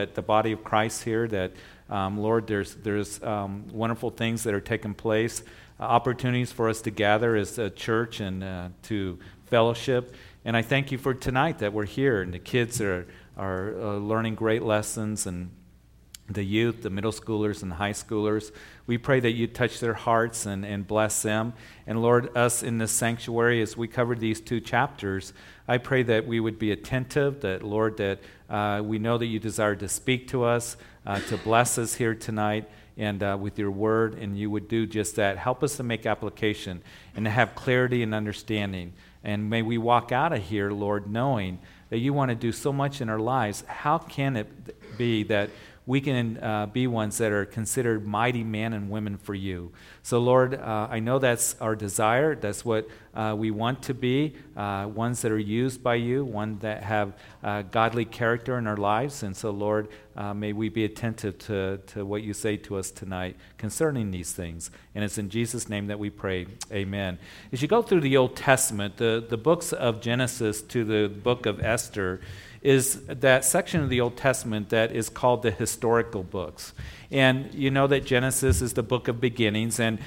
at the body of Christ here that, um, Lord, there's, there's um, wonderful things that are taking place, uh, opportunities for us to gather as a church and uh, to fellowship. And I thank you for tonight that we're here and the kids are, are uh, learning great lessons and the youth, the middle schoolers, and the high schoolers. We pray that you touch their hearts and, and bless them. And Lord, us in this sanctuary, as we cover these two chapters, I pray that we would be attentive, that, Lord, that uh, we know that you desire to speak to us, uh, to bless us here tonight. And uh, with your word, and you would do just that. Help us to make application and to have clarity and understanding. And may we walk out of here, Lord, knowing that you want to do so much in our lives. How can it be that we can uh, be ones that are considered mighty men and women for you. So, Lord, uh, I know that's our desire. That's what uh, we want to be uh, ones that are used by you, one that have uh, godly character in our lives. And so, Lord, uh, may we be attentive to, to what you say to us tonight concerning these things. And it's in Jesus' name that we pray. Amen. As you go through the Old Testament, the, the books of Genesis to the book of Esther, is that section of the Old Testament that is called the historical books. And you know that Genesis is the book of beginnings, and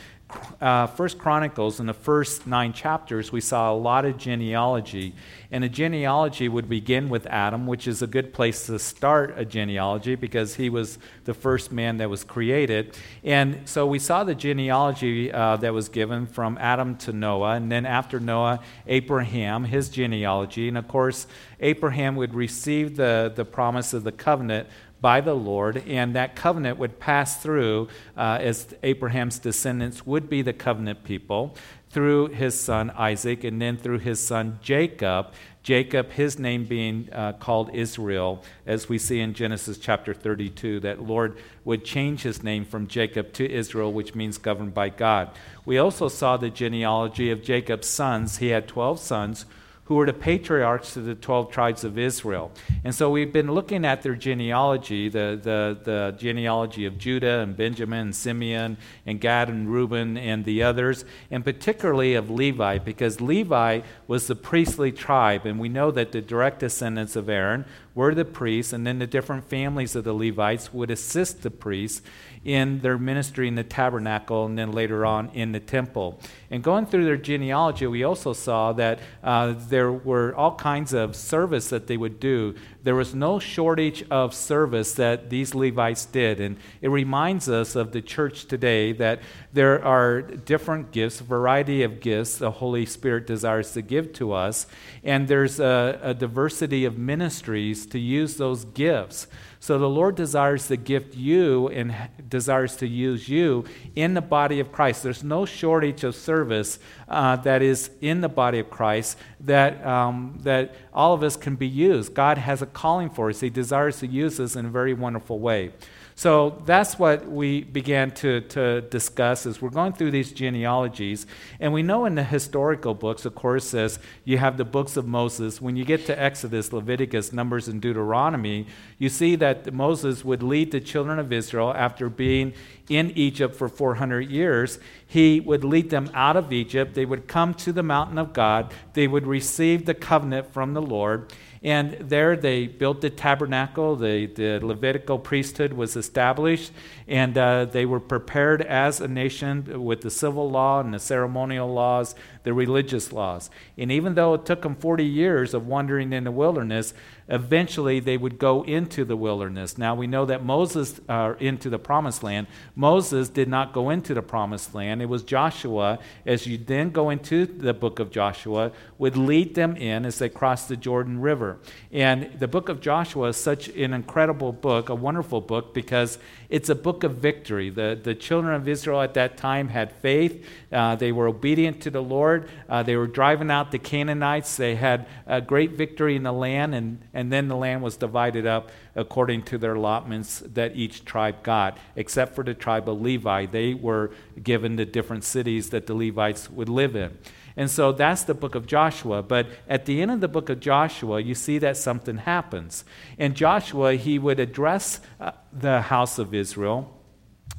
uh, First Chronicles, in the first nine chapters, we saw a lot of genealogy. And a genealogy would begin with Adam, which is a good place to start a genealogy because he was the first man that was created. And so we saw the genealogy uh, that was given from Adam to Noah, and then after Noah, Abraham, his genealogy. And of course, Abraham would receive the, the promise of the covenant by the Lord, and that covenant would pass through uh, as Abraham's descendants would be the covenant people through his son Isaac and then through his son Jacob. Jacob, his name being uh, called Israel, as we see in Genesis chapter 32, that Lord would change his name from Jacob to Israel, which means governed by God. We also saw the genealogy of Jacob's sons. He had 12 sons who were the patriarchs of the 12 tribes of Israel. And so we've been looking at their genealogy, the, the, the genealogy of Judah and Benjamin and Simeon and Gad and Reuben and the others, and particularly of Levi, because Levi was the priestly tribe. And we know that the direct descendants of Aaron were the priests, and then the different families of the Levites would assist the priests in their ministry in the tabernacle and then later on in the temple. And going through their genealogy, we also saw that uh, there were all kinds of service that they would do. There was no shortage of service that these Levites did. And it reminds us of the church today that there are different gifts, variety of gifts the Holy Spirit desires to give to us. And there's a, a diversity of ministries to use those gifts. So the Lord desires to gift you and desires to use you in the body of Christ. There's no shortage of service uh, that is in the body of Christ that, um, that all of us can be used. God has a calling for us, He desires to use us in a very wonderful way. So that's what we began to, to discuss as we're going through these genealogies. And we know in the historical books, of course, as you have the books of Moses, when you get to Exodus, Leviticus, Numbers, and Deuteronomy, you see that Moses would lead the children of Israel after being in Egypt for 400 years. He would lead them out of Egypt. They would come to the mountain of God. They would receive the covenant from the Lord. And there they built the tabernacle. The, the Levitical priesthood was established, and uh, they were prepared as a nation with the civil law and the ceremonial laws, the religious laws. And even though it took them 40 years of wandering in the wilderness, eventually they would go into the wilderness. Now we know that Moses uh, into the promised land. Moses did not go into the promised land. It was Joshua, as you then go into the book of Joshua, would lead them in as they crossed the Jordan River. And the book of Joshua is such an incredible book, a wonderful book, because it's a book of victory. The, the children of Israel at that time had faith. Uh, they were obedient to the Lord. Uh, they were driving out the Canaanites. They had a great victory in the land, and, and then the land was divided up according to their allotments that each tribe got, except for the tribe of Levi. They were given the different cities that the Levites would live in. And so that's the book of Joshua. But at the end of the book of Joshua, you see that something happens. And Joshua, he would address uh, the house of Israel,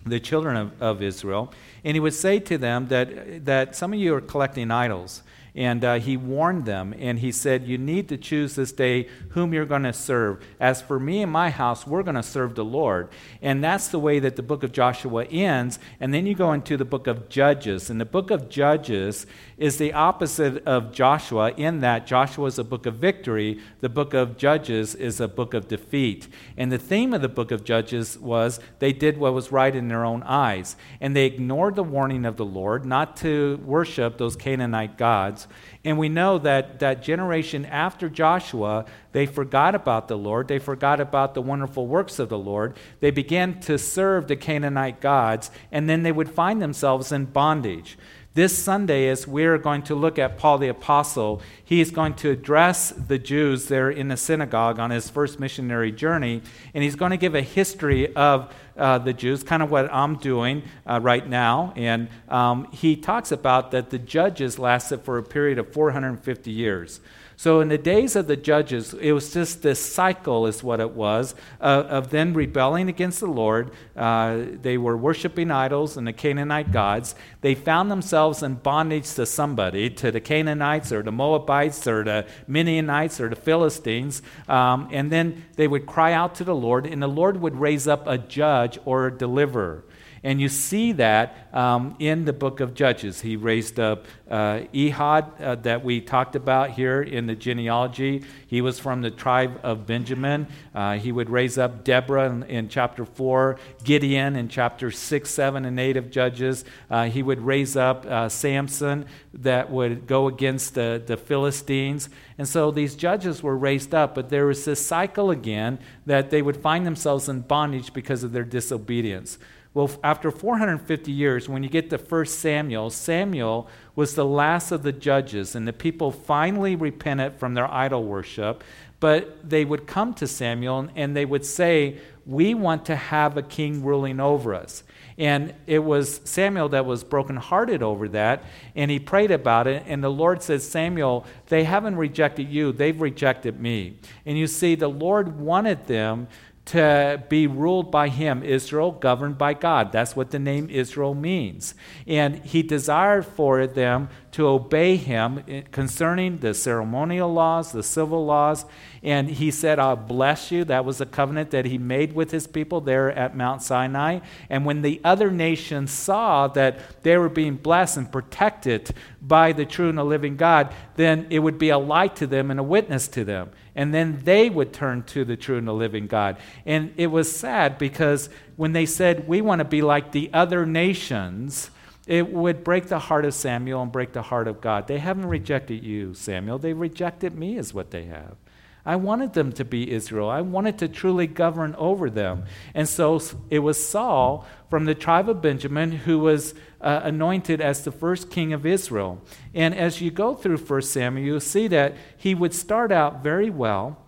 the children of, of Israel, and he would say to them that, that some of you are collecting idols. And uh, he warned them, and he said, You need to choose this day whom you're going to serve. As for me and my house, we're going to serve the Lord. And that's the way that the book of Joshua ends. And then you go into the book of Judges. And the book of Judges is the opposite of Joshua in that Joshua is a book of victory, the book of Judges is a book of defeat. And the theme of the book of Judges was they did what was right in their own eyes. And they ignored the warning of the Lord not to worship those Canaanite gods. And we know that that generation after Joshua, they forgot about the Lord. They forgot about the wonderful works of the Lord. They began to serve the Canaanite gods, and then they would find themselves in bondage. This Sunday, as we're going to look at Paul the Apostle, he is going to address the Jews there in the synagogue on his first missionary journey, and he's going to give a history of uh, the Jews, kind of what I'm doing uh, right now. And um, he talks about that the judges lasted for a period of 450 years. So, in the days of the judges, it was just this cycle, is what it was, uh, of then rebelling against the Lord. Uh, they were worshiping idols and the Canaanite gods. They found themselves in bondage to somebody, to the Canaanites or the Moabites or the Midianites or the Philistines. Um, and then they would cry out to the Lord, and the Lord would raise up a judge or a deliverer. And you see that um, in the book of Judges. He raised up uh, Ehud, uh, that we talked about here in the genealogy. He was from the tribe of Benjamin. Uh, he would raise up Deborah in, in, chapter 4, Gideon in chapter 6, 7, and 8 of Judges. Uh, he would raise up uh, Samson that would go against the, the Philistines. And so these judges were raised up, but there was this cycle again that they would find themselves in bondage because of their disobedience. Well, after 450 years, when you get to 1 Samuel, Samuel was the last of the judges, and the people finally repented from their idol worship. But they would come to Samuel and they would say, We want to have a king ruling over us. And it was Samuel that was brokenhearted over that, and he prayed about it. And the Lord said, Samuel, they haven't rejected you, they've rejected me. And you see, the Lord wanted them to be ruled by him, Israel, governed by God. That's what the name Israel means. And he desired for them to obey him concerning the ceremonial laws, the civil laws. And he said, I'll bless you. That was a covenant that he made with his people there at Mount Sinai. And when the other nations saw that they were being blessed and protected by the true and the living God, then it would be a light to them and a witness to them and then they would turn to the true and the living God. And it was sad because when they said, We want to be like the other nations, it would break the heart of Samuel and break the heart of God. They haven't rejected you, Samuel. They rejected me, is what they have. I wanted them to be Israel. I wanted to truly govern over them. And so it was Saul from the tribe of Benjamin who was uh, anointed as the first king of Israel. And as you go through 1 Samuel, you'll see that he would start out very well.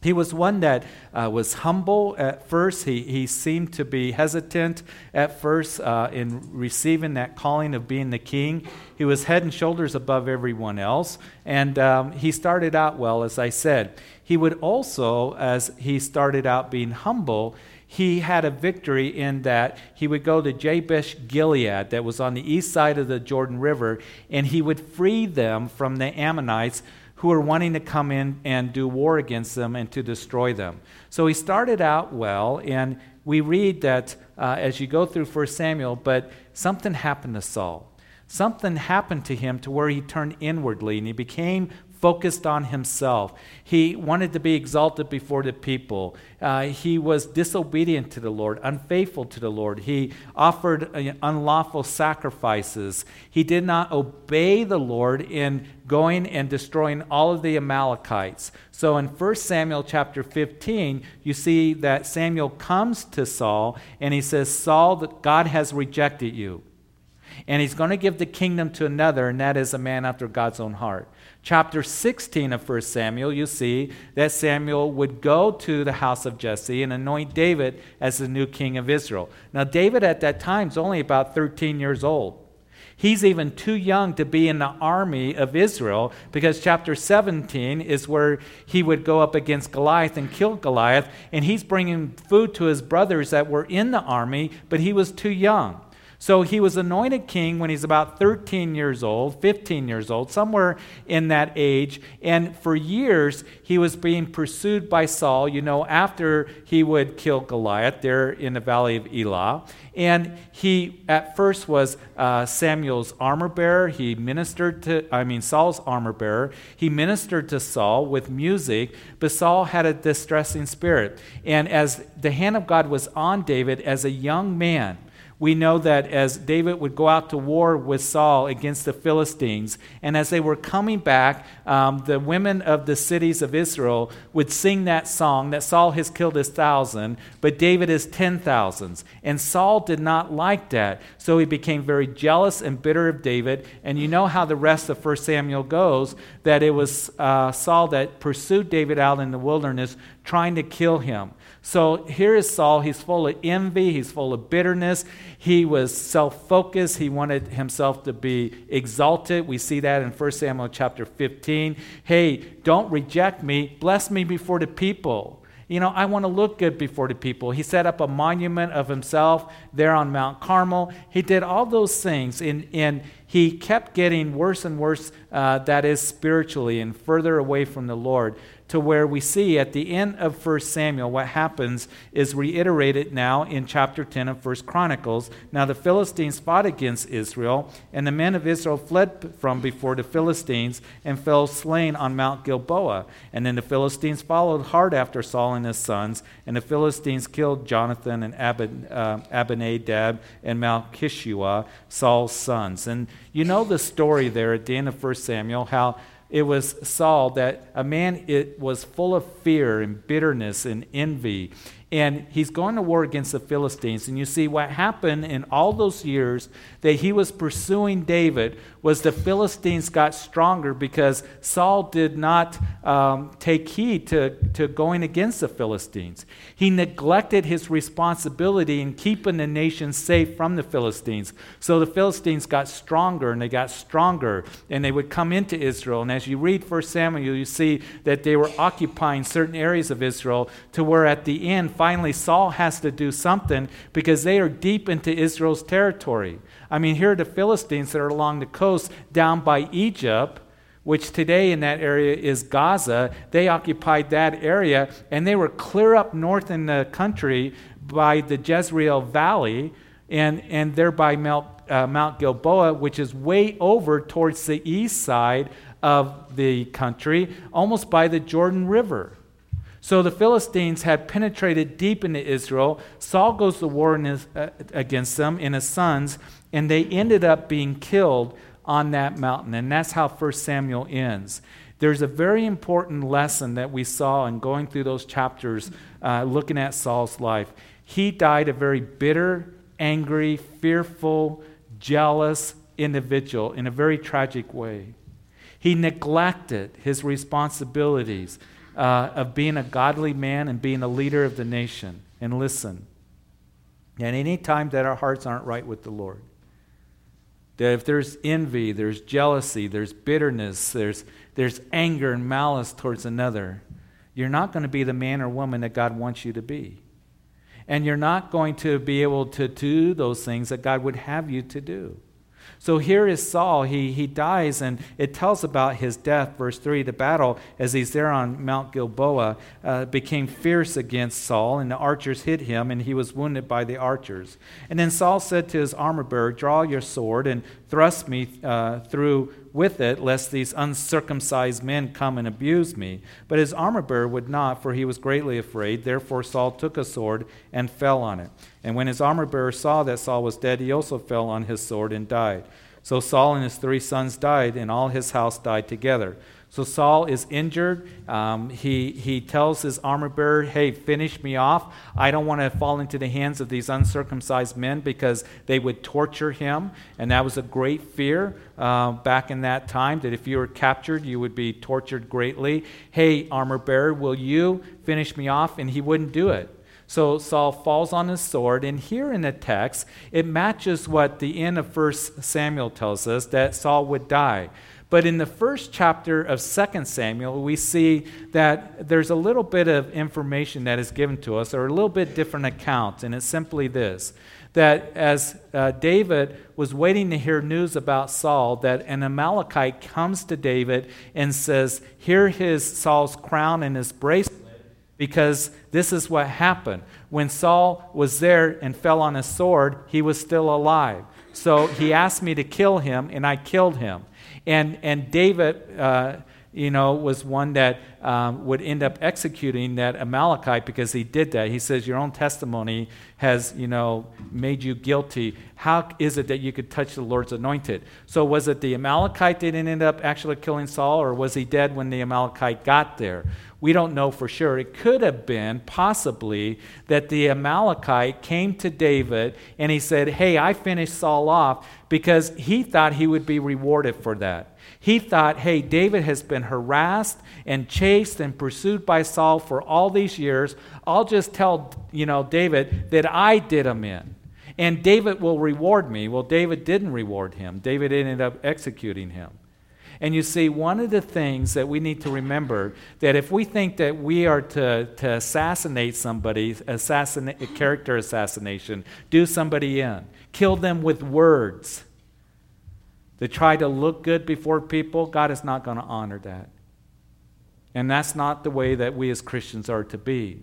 He was one that uh, was humble at first. He, he seemed to be hesitant at first uh, in receiving that calling of being the king. He was head and shoulders above everyone else. And um, he started out well, as I said. He would also, as he started out being humble, he had a victory in that he would go to Jabesh Gilead, that was on the east side of the Jordan River, and he would free them from the Ammonites who are wanting to come in and do war against them and to destroy them. So he started out well, and we read that uh, as you go through 1 Samuel, but something happened to Saul. Something happened to him to where he turned inwardly and he became focused on himself. He wanted to be exalted before the people. Uh, he was disobedient to the Lord, unfaithful to the Lord. He offered uh, unlawful sacrifices. He did not obey the Lord in going and destroying all of the Amalekites. So in 1 Samuel chapter 15, you see that Samuel comes to Saul and he says, Saul, God has rejected you. And he's going to give the kingdom to another, and that is a man after God's own heart chapter 16 of 1 Samuel, you see that Samuel would go to the house of Jesse and anoint David as the new king of Israel. Now, David at that time is only about 13 years old. He's even too young to be in the army of Israel because chapter 17 is where he would go up against Goliath and kill Goliath. And he's bringing food to his brothers that were in the army, but he was too young. So he was anointed king when he's about 13 years old, 15 years old, somewhere in that age. And for years, he was being pursued by Saul, you know, after he would kill Goliath there in the valley of Elah. And he, at first, was uh, Samuel's armor bearer. He ministered to, I mean, Saul's armor bearer. He ministered to Saul with music, but Saul had a distressing spirit. And as the hand of God was on David as a young man, we know that as David would go out to war with Saul against the Philistines, and as they were coming back, um, the women of the cities of Israel would sing that song that Saul has killed his thousand, but David is ten thousands. And Saul did not like that, so he became very jealous and bitter of David. And you know how the rest of 1 Samuel goes that it was uh, Saul that pursued David out in the wilderness, trying to kill him. So here is Saul. He's full of envy, he's full of bitterness. He was self focused, he wanted himself to be exalted. We see that in 1 Samuel chapter 15. Hey, don't reject me, bless me before the people. You know, I want to look good before the people. He set up a monument of himself there on Mount Carmel. He did all those things, and, and he kept getting worse and worse, uh, that is, spiritually, and further away from the Lord to where we see at the end of 1 Samuel what happens is reiterated now in chapter 10 of 1 Chronicles. Now the Philistines fought against Israel, and the men of Israel fled from before the Philistines and fell slain on Mount Gilboa. And then the Philistines followed hard after Saul and his sons, and the Philistines killed Jonathan and Abin, uh, Abinadab and Malchishua, Saul's sons. And you know the story there at the end of 1 Samuel, how it was Saul that a man it was full of fear and bitterness and envy and he's going to war against the Philistines. And you see, what happened in all those years that he was pursuing David was the Philistines got stronger because Saul did not um, take heed to, to going against the Philistines. He neglected his responsibility in keeping the nation safe from the Philistines. So the Philistines got stronger and they got stronger and they would come into Israel. And as you read 1 Samuel, you see that they were occupying certain areas of Israel to where at the end, finally Saul has to do something because they are deep into Israel's territory. I mean, here are the Philistines that are along the coast down by Egypt, which today in that area is Gaza. They occupied that area and they were clear up north in the country by the Jezreel Valley and, and there by Mount, uh, Mount Gilboa, which is way over towards the east side of the country, almost by the Jordan River. So the Philistines had penetrated deep into Israel. Saul goes to war his, uh, against them and his sons, and they ended up being killed on that mountain. And that's how 1 Samuel ends. There's a very important lesson that we saw in going through those chapters, uh, looking at Saul's life. He died a very bitter, angry, fearful, jealous individual in a very tragic way. He neglected his responsibilities uh, of being a godly man and being a leader of the nation. And listen, and any time that our hearts aren't right with the Lord, that if there's envy, there's jealousy, there's bitterness, there's, there's anger and malice towards another, you're not going to be the man or woman that God wants you to be. And you're not going to be able to do those things that God would have you to do. So here is Saul. He, he dies, and it tells about his death. Verse 3 The battle, as he's there on Mount Gilboa, uh, became fierce against Saul, and the archers hit him, and he was wounded by the archers. And then Saul said to his armor bearer, Draw your sword and thrust me uh, through with it, lest these uncircumcised men come and abuse me. But his armor bearer would not, for he was greatly afraid. Therefore Saul took a sword and fell on it. And when his armor bearer saw that Saul was dead, he also fell on his sword and died. So Saul and his three sons died, and all his house died together. So Saul is injured. Um, he, he tells his armor bearer, Hey, finish me off. I don't want to fall into the hands of these uncircumcised men because they would torture him. And that was a great fear uh, back in that time that if you were captured, you would be tortured greatly. Hey, armor bearer, will you finish me off? And he wouldn't do it. So Saul falls on his sword, and here in the text, it matches what the end of 1 Samuel tells us that Saul would die. But in the first chapter of 2 Samuel, we see that there's a little bit of information that is given to us, or a little bit different account, and it's simply this that as uh, David was waiting to hear news about Saul, that an Amalekite comes to David and says, Here is Saul's crown and his bracelet, because this is what happened. When Saul was there and fell on his sword, he was still alive. So he asked me to kill him, and I killed him. And, and David, uh, you know, was one that um, would end up executing that Amalekite because he did that. He says, Your own testimony has, you know, made you guilty. How is it that you could touch the Lord's anointed? So, was it the Amalekite that ended up actually killing Saul, or was he dead when the Amalekite got there? We don't know for sure. It could have been possibly that the Amalekite came to David and he said, Hey, I finished Saul off because he thought he would be rewarded for that. He thought, hey, David has been harassed and chased and pursued by Saul for all these years. I'll just tell, you know, David that I did him in. And David will reward me. Well, David didn't reward him. David ended up executing him. And you see, one of the things that we need to remember that if we think that we are to, to assassinate somebody, assassinate, character assassination, do somebody in, kill them with words, they try to look good before people, God is not going to honor that. And that's not the way that we as Christians are to be.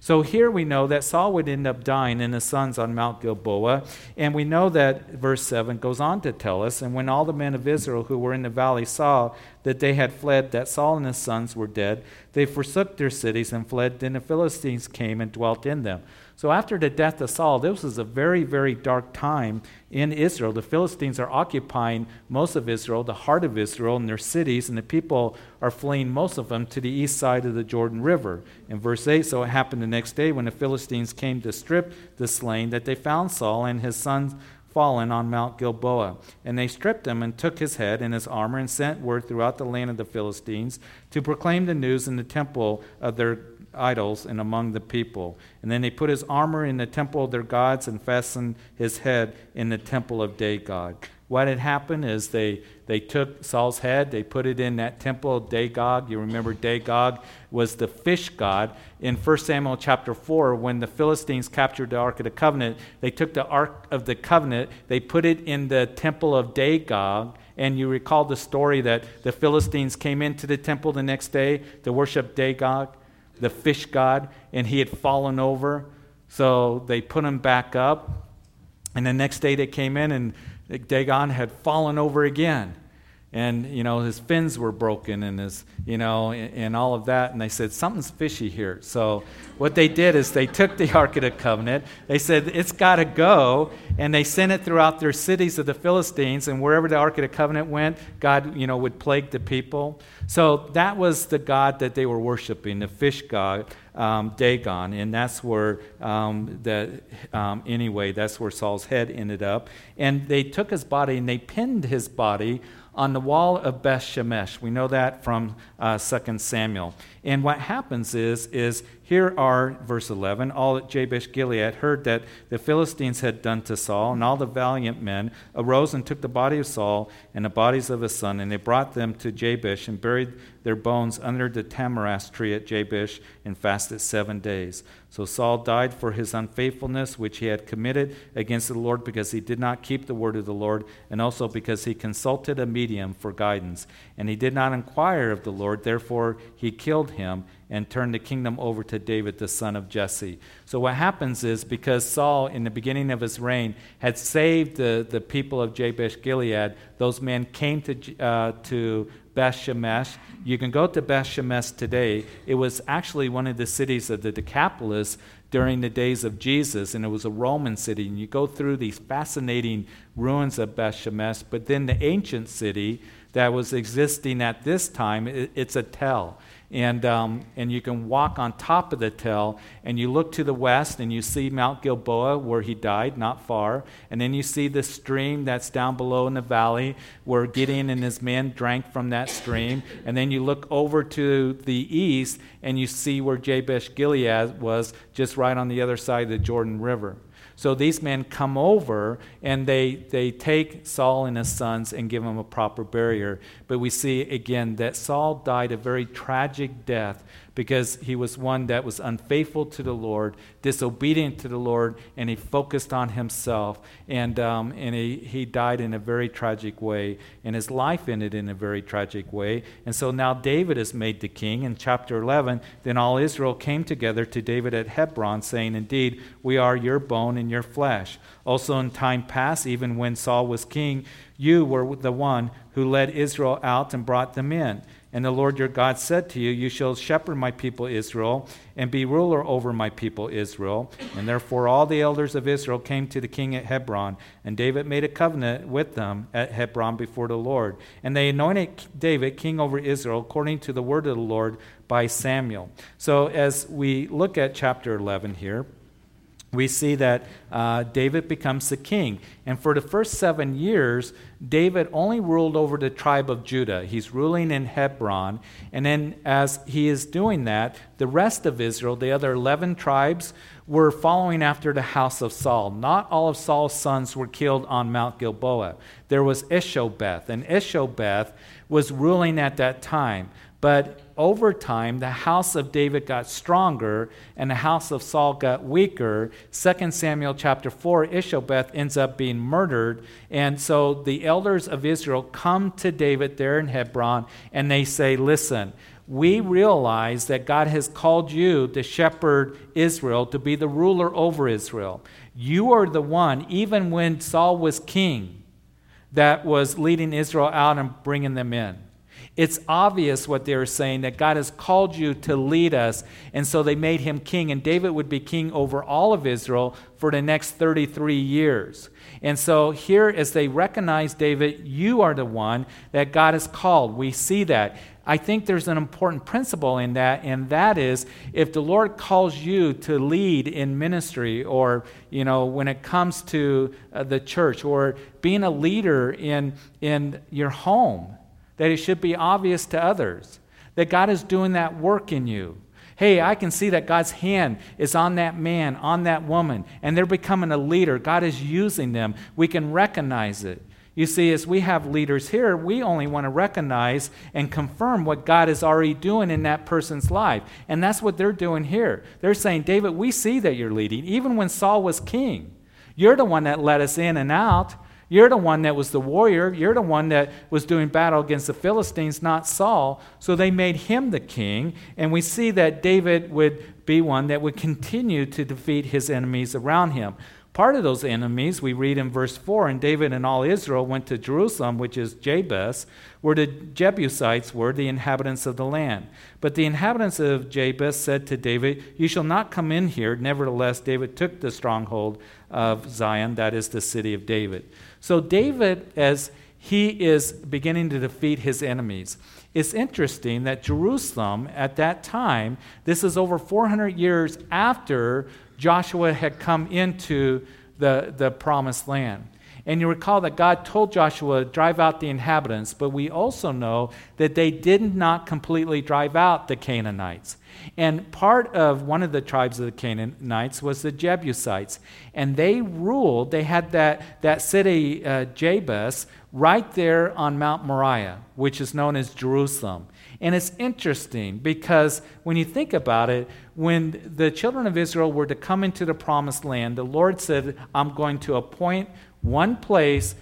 So here we know that Saul would end up dying and his sons on Mount Gilboa. And we know that verse 7 goes on to tell us And when all the men of Israel who were in the valley saw that they had fled, that Saul and his sons were dead, they forsook their cities and fled. Then the Philistines came and dwelt in them. So after the death of Saul, this was a very, very dark time in Israel. The Philistines are occupying most of Israel, the heart of Israel, and their cities, and the people are fleeing, most of them, to the east side of the Jordan River. In verse 8, so it happened the next day when the Philistines came to strip the slain that they found Saul and his sons fallen on Mount Gilboa. And they stripped him and took his head and his armor and sent word throughout the land of the Philistines to proclaim the news in the temple of their idols and among the people. And then they put his armor in the temple of their gods and fastened his head in the temple of Dagon. What had happened is they, they took Saul's head, they put it in that temple of Dagon. You remember Dagon was the fish god. In 1 Samuel chapter 4, when the Philistines captured the Ark of the Covenant, they took the Ark of the Covenant, they put it in the temple of Dagon, and you recall the story that the Philistines came into the temple the next day to worship Dagon the fish god, and he had fallen over. So they put him back up. And the next day they came in, and Dagon had fallen over again and you know his fins were broken and his you know and, and, all of that. And they said something's fishy here. So what they did is they took the ark of the covenant. They said it's got to go. And they sent it throughout their cities of the philistines. And wherever the ark of the covenant went god you know would plague the people. So that was the god that they were worshiping the fish god um, dagon. And that's where um, the, um, anyway that's where saul's head ended up. And they took his body and they pinned his body on the wall of Beth Shemesh. We know that from uh, 2 Samuel. And what happens is, is here are, verse 11, all at Jabesh Gilead heard that the Philistines had done to Saul, and all the valiant men arose and took the body of Saul and the bodies of his son, and they brought them to Jabesh and buried their bones under the tamarisk tree at Jabesh and fasted seven days. So Saul died for his unfaithfulness, which he had committed against the Lord, because he did not keep the word of the Lord, and also because he consulted a medium for guidance. And he did not inquire of the Lord, therefore he killed him and turned the kingdom over to David, the son of Jesse. So, what happens is because Saul, in the beginning of his reign, had saved the, the people of Jabesh Gilead, those men came to, uh, to Beth Shemesh. You can go to Beth Shemesh today. It was actually one of the cities of the Decapolis during the days of Jesus, and it was a Roman city. And you go through these fascinating ruins of Beth Shemesh, but then the ancient city that was existing at this time, it, it's a tell and, um, and you can walk on top of the tell, and you look to the west, and you see Mount Gilboa, where he died, not far. And then you see the stream that's down below in the valley, where Gideon and his men drank from that stream. And then you look over to the east, and you see where Jabesh Gilead was, just right on the other side of the Jordan River. So these men come over and they, they take Saul and his sons and give them a proper burial. But we see again that Saul died a very tragic death because he was one that was unfaithful to the Lord, disobedient to the Lord, and he focused on himself. And, um, and he, he died in a very tragic way, and his life ended in a very tragic way. And so now David is made the king. In chapter 11, then all Israel came together to David at Hebron, saying, Indeed, we are your bone and your flesh. Also, in time past, even when Saul was king, you were the one who led Israel out and brought them in. And the Lord your God said to you, You shall shepherd my people Israel, and be ruler over my people Israel. And therefore all the elders of Israel came to the king at Hebron, and David made a covenant with them at Hebron before the Lord. And they anointed David king over Israel according to the word of the Lord by Samuel. So as we look at chapter 11 here, we see that uh, David becomes the king. And for the first seven years, David only ruled over the tribe of Judah. He's ruling in Hebron. And then, as he is doing that, the rest of Israel, the other 11 tribes, were following after the house of Saul. Not all of Saul's sons were killed on Mount Gilboa. There was Ishobeth, and Ishobeth was ruling at that time. But over time, the house of David got stronger and the house of Saul got weaker. 2 Samuel chapter 4, Ishobeth ends up being murdered. And so the elders of Israel come to David there in Hebron and they say, Listen, we realize that God has called you to shepherd Israel, to be the ruler over Israel. You are the one, even when Saul was king, that was leading Israel out and bringing them in. It's obvious what they were saying that God has called you to lead us. And so they made him king, and David would be king over all of Israel for the next 33 years. And so here, as they recognize David, you are the one that God has called. We see that. I think there's an important principle in that, and that is if the Lord calls you to lead in ministry or, you know, when it comes to uh, the church or being a leader in, in your home, that it should be obvious to others that God is doing that work in you. Hey, I can see that God's hand is on that man, on that woman, and they're becoming a leader. God is using them. We can recognize it. You see, as we have leaders here, we only want to recognize and confirm what God is already doing in that person's life. And that's what they're doing here. They're saying, David, we see that you're leading. Even when Saul was king, you're the one that led us in and out. You're the one that was the warrior. You're the one that was doing battle against the Philistines, not Saul. So they made him the king. And we see that David would be one that would continue to defeat his enemies around him. Part of those enemies, we read in verse 4 and David and all Israel went to Jerusalem, which is Jebus, where the Jebusites were, the inhabitants of the land. But the inhabitants of Jebus said to David, You shall not come in here. Nevertheless, David took the stronghold of Zion, that is the city of David. So, David, as he is beginning to defeat his enemies, it's interesting that Jerusalem at that time, this is over 400 years after Joshua had come into the, the promised land. And you recall that God told Joshua, to drive out the inhabitants, but we also know that they did not completely drive out the Canaanites. And part of one of the tribes of the Canaanites was the Jebusites. And they ruled, they had that, that city, uh, Jebus, right there on Mount Moriah, which is known as Jerusalem. And it's interesting because when you think about it, when the children of Israel were to come into the promised land, the Lord said, I'm going to appoint one place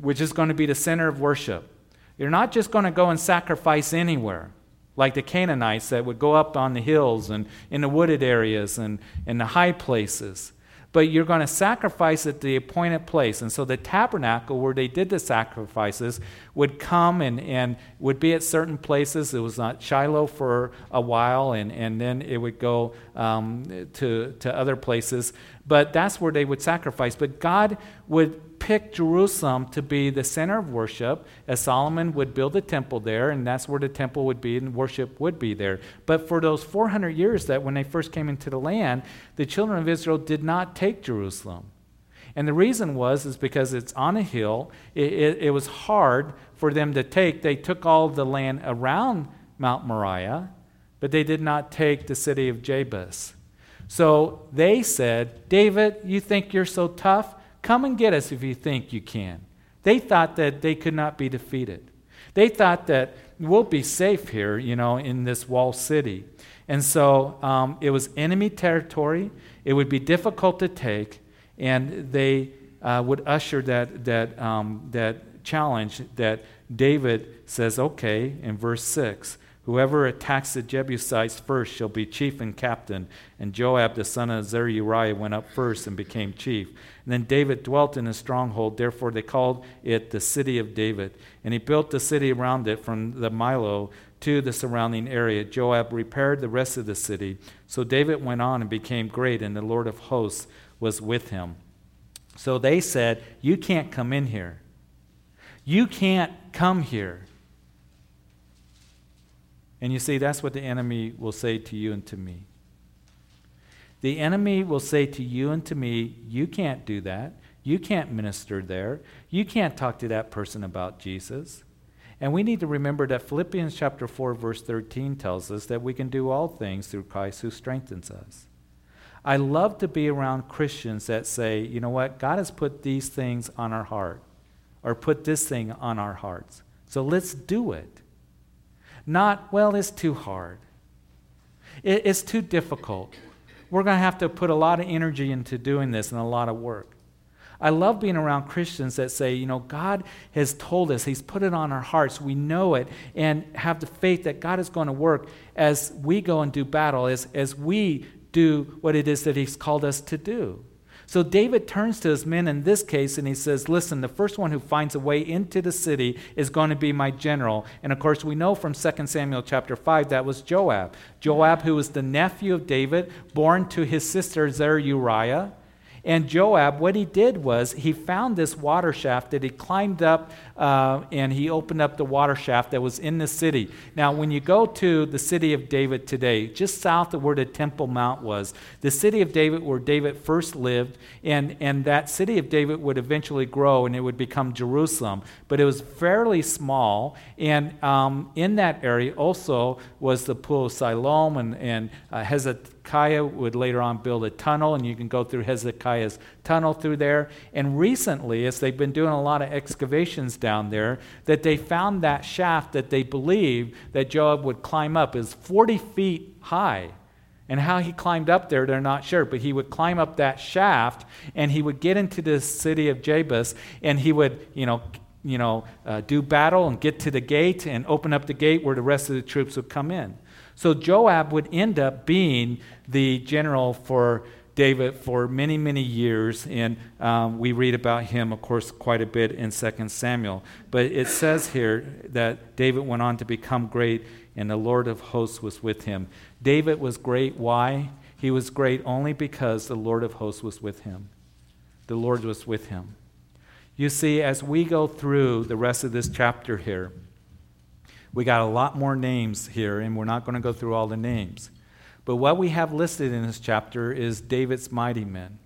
which is going to be the center of worship. You're not just going to go and sacrifice anywhere like the Canaanites that would go up on the hills and in the wooded areas and in the high places. But you're going to sacrifice at the appointed place. And so the tabernacle where they did the sacrifices would come and, and would be at certain places. It was not Shiloh for a while, and, and then it would go um, to, to other places. But that's where they would sacrifice. But God would picked Jerusalem to be the center of worship, as Solomon would build a temple there, and that's where the temple would be and worship would be there. But for those 400 years that when they first came into the land, the children of Israel did not take Jerusalem. And the reason was is because it's on a hill. It, it, it was hard for them to take. They took all the land around Mount Moriah, but they did not take the city of Jebus. So they said, David, you think you're so tough? Come and get us if you think you can. They thought that they could not be defeated. They thought that we'll be safe here, you know, in this wall city. And so um, it was enemy territory. It would be difficult to take, and they uh, would usher that, that, um, that challenge that David says, okay, in verse 6 Whoever attacks the Jebusites first shall be chief and captain. And Joab the son of Zeruiah went up first and became chief. And then David dwelt in a stronghold, therefore they called it the city of David. And he built the city around it from the Millo to the surrounding area. Joab repaired the rest of the city. So David went on and became great, and the Lord of hosts was with him. So they said, You can't come in here. You can't come here. And you see, that's what the enemy will say to you and to me. The enemy will say to you and to me, You can't do that. You can't minister there. You can't talk to that person about Jesus. And we need to remember that Philippians chapter 4 verse 13 tells us that we can do all things through Christ who strengthens us. I love to be around Christians that say, you know what, God has put these things on our heart, or put this thing on our hearts. So let's do it. Not, well, it's too hard, it, it's too difficult. We're going to have to put a lot of energy into doing this and a lot of work. I love being around Christians that say, you know, God has told us, He's put it on our hearts, we know it, and have the faith that God is going to work as we go and do battle, as, as we do what it is that he's called us to do. So David turns to his men in this case and he says, Listen, the first one who finds a way into the city is going to be my general. And of course, we know from 2 Samuel chapter 5 that was Joab. Joab, who was the nephew of David, born to his sister Zeruiah. And Joab, what he did was he found this water shaft that he climbed up uh, and he opened up the water shaft that was in the city. Now, when you go to the city of David today, just south of where the Temple Mount was, the city of David where David first lived, and, and that city of David would eventually grow and it would become Jerusalem. But it was fairly small, and um, in that area also was the pool of Siloam and, and uh, Hezekiah Hezekiah would later on build a tunnel, and you can go through Hezekiah's tunnel through there. And recently, as they've been doing a lot of excavations down there, that they found that shaft that they believe that Joab would climb up is 40 feet high. And how he climbed up there, they're not sure. But he would climb up that shaft and he would get into the city of Jebus and he would, you know, you know, uh, do battle and get to the gate and open up the gate where the rest of the troops would come in. So Joab would end up being the general for David for many, many years, and um, we read about him, of course, quite a bit in 2 Samuel. But it says here that David went on to become great, and the Lord of hosts was with him. David was great. Why? He was great only because the Lord of hosts was with him. The Lord was with him. You see, as we go through the rest of this chapter here, we got a lot more names here, and we're not going to go through all the names. But what we have listed in this chapter is David's mighty men.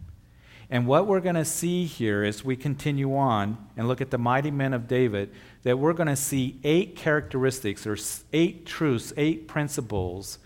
And what we're going to see here as we continue on and look at the mighty men of David, that we're going to see eight characteristics or eight truths, eight principles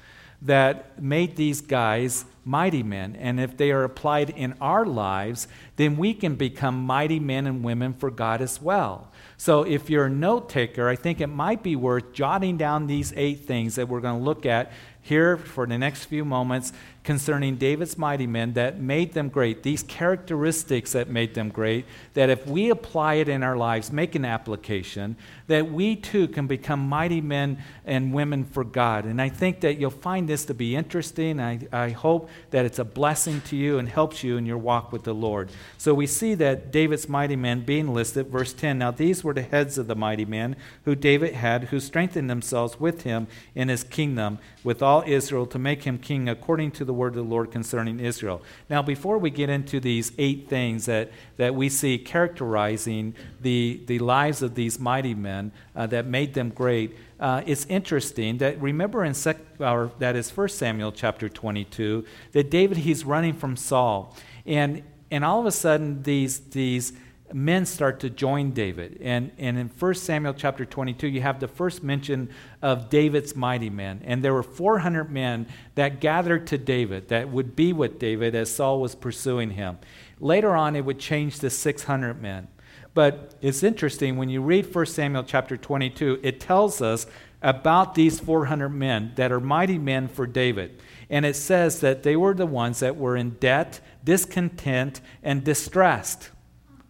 that made these guys mighty men. And if they are applied in our lives, then we can become mighty men and women for God as well. So if you're a note taker, I think it might be worth jotting down these eight things that we're going to look at here for the next few moments concerning David's mighty men that made them great, these characteristics that made them great, that if we apply it in our lives, make an application, that we too can become mighty men and women for God. And I think that you'll find this to be interesting. I, I hope that it's a blessing to you and helps you in your walk with the Lord. So we see that David's mighty men being listed, verse 10. Now these were the heads of the mighty men who David had, who strengthened themselves with him in his kingdom, with all Israel, to make him king according to the the word of the Lord concerning Israel. Now, before we get into these eight things that, that we see characterizing the, the lives of these mighty men uh, that made them great, uh, it's interesting that remember in sec, or that is 1 Samuel chapter 22 that David he's running from Saul, and and all of a sudden these these men start to join David. And, and in 1 Samuel chapter 22, you have the first mention of David's mighty men. And there were 400 men that gathered to David, that would be with David as Saul was pursuing him. Later on, it would change to 600 men. But it's interesting when you read 1 Samuel chapter 22, it tells us about these 400 men that are mighty men for David. And it says that they were the ones that were in debt, discontent, and distressed.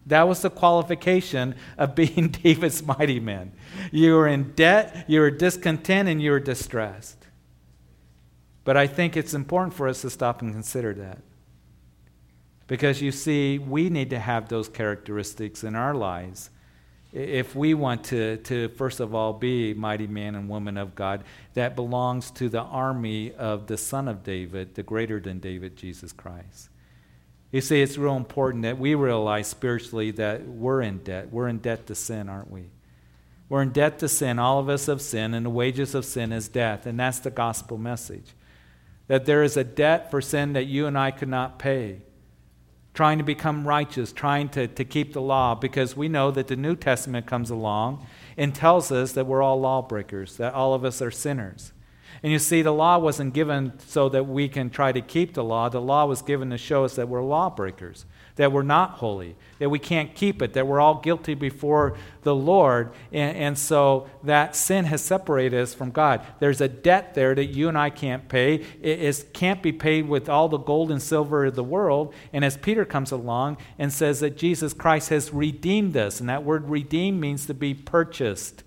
That was the qualification of being David's mighty men. You were in debt, you were discontent, and you were distressed. But I think it's important for us to stop and consider that. Because you see, we need to have those characteristics in our lives if we want to, to, first of all, be mighty man and woman of God, that belongs to the army of the Son of David, the greater than David, Jesus Christ. You see, it's real important that we realize spiritually that we're in debt. We're in debt to sin, aren't we? We're in debt to sin. All of us have sinned, and the wages of sin is death. And that's the gospel message. That there is a debt for sin that you and I could not pay. Trying to become righteous, trying to, to keep the law, because we know that the New Testament comes along and tells us that we're all lawbreakers, that all of us are sinners. And you see, the law wasn't given so that we can try to keep the law. The law was given to show us that we're lawbreakers, that we're not holy, that we can't keep it, that we're all guilty before the Lord. And, and so that sin has separated us from God. There's a debt there that you and I can't pay. It is, can't be paid with all the gold and silver of the world. And as Peter comes along and says that Jesus Christ has redeemed us, and that word redeem means to be purchased.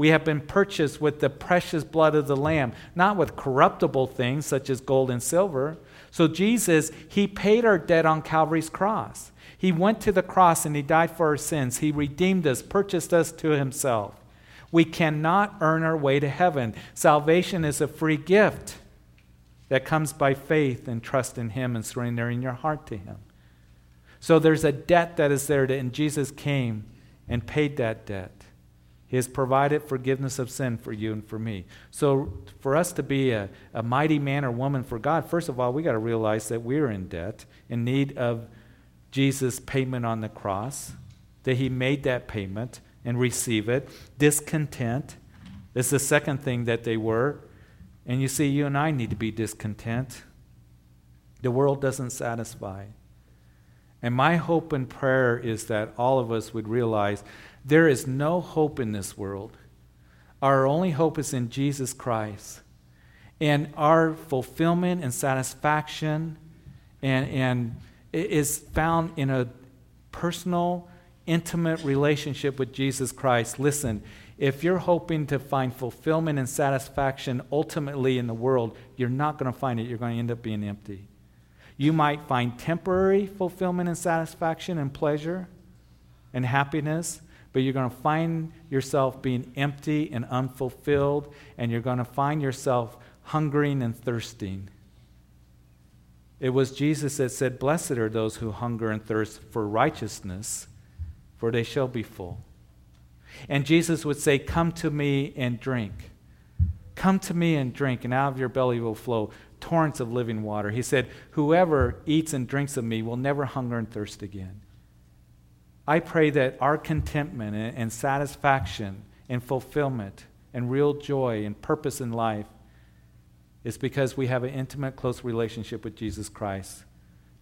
We have been purchased with the precious blood of the Lamb, not with corruptible things such as gold and silver. So, Jesus, He paid our debt on Calvary's cross. He went to the cross and He died for our sins. He redeemed us, purchased us to Himself. We cannot earn our way to heaven. Salvation is a free gift that comes by faith and trust in Him and surrendering your heart to Him. So there's a debt that is there, and Jesus came and paid that debt. He has provided forgiveness of sin for you and for me. So, for us to be a, a mighty man or woman for God, first of all, we got to realize that we're in debt, in need of Jesus' payment on the cross, that He made that payment and receive it. Discontent is the second thing that they were. And you see, you and I need to be discontent. The world doesn't satisfy. And my hope and prayer is that all of us would realize there is no hope in this world. Our only hope is in Jesus Christ. And our fulfillment and satisfaction and, and is found in a personal, intimate relationship with Jesus Christ. Listen, if you're hoping to find fulfillment and satisfaction ultimately in the world, you're not going to find it. You're going to end up being empty. You might find temporary fulfillment and satisfaction and pleasure and happiness, but you're going to find yourself being empty and unfulfilled, and you're going to find yourself hungering and thirsting. It was Jesus that said, Blessed are those who hunger and thirst for righteousness, for they shall be full. And Jesus would say, Come to me and drink. Come to me and drink, and out of your belly will flow torrents of living water. He said, Whoever eats and drinks of me will never hunger and thirst again. I pray that our contentment and satisfaction and fulfillment and real joy and purpose in life is because we have an intimate, close relationship with Jesus Christ.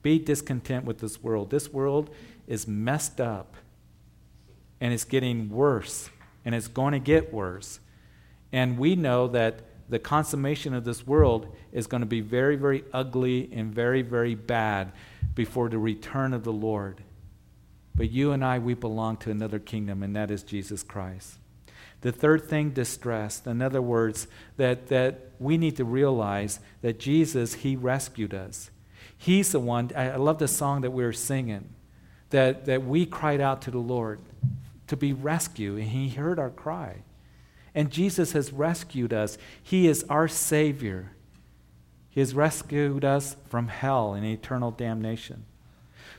Be discontent with this world. This world is messed up and it's getting worse and it's going to get worse. And we know that the consummation of this world is going to be very, very ugly and very, very bad before the return of the Lord. But you and I, we belong to another kingdom, and that is Jesus Christ. The third thing, distressed. In other words, that, that we need to realize that Jesus, He rescued us. He's the one, I, love the song that we were singing, that, that we cried out to the Lord to be rescued, and He heard our cry. And Jesus has rescued us. He is our Savior. He has rescued us from hell and eternal damnation.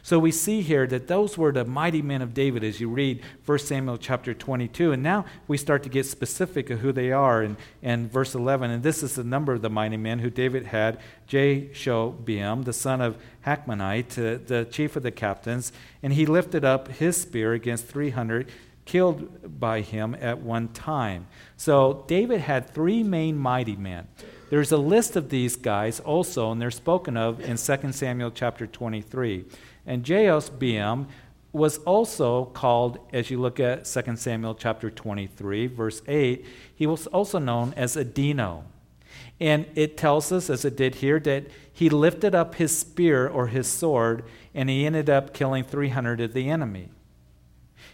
So we see here that those were the mighty men of David as you read 1 Samuel chapter 22. And now we start to get specific of who they are in, in verse 11. And this is the number of the mighty men who David had Jashobeam, the son of Hachmonite, uh, the chief of the captains. And he lifted up his spear against 300 killed by him at one time. So David had three main mighty men. There's a list of these guys also, and they're spoken of in 2 Samuel chapter 23. And Jashobeam was also called, as you look at 2 Samuel chapter 23, verse 8, he was also known as Adino. And it tells us, as it did here, that he lifted up his spear or his sword and he ended up killing 300 of the enemy.